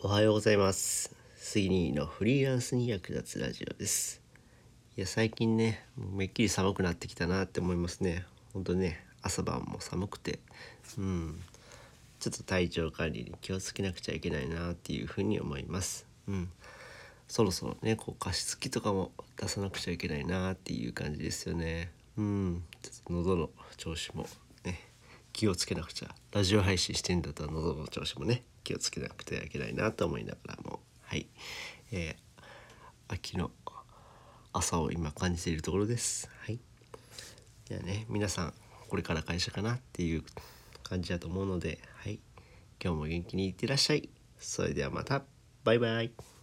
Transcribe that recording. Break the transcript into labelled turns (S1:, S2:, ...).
S1: おはようございます。杉にのフリーランスに役立つラジオです。いや最近ねもうめっきり寒くなってきたなって思いますね。ほんとね朝晩も寒くて。うん。ちょっと体調管理に気をつけなくちゃいけないなっていうふうに思います。うん。そろそろねこう加湿器とかも出さなくちゃいけないなっていう感じですよね。うん。ちょっと喉の調子も気をつけなくちゃ。ラジオ配信してんだったら喉の調子もね気をつけなくてはいけないなと思いながらも。はい、えー、秋の朝を今感じているところです。はい。ではね皆さんこれから会社かなっていう感じだと思うのではい。今日も元気にいってらっしゃい。それではまた。バイバイ。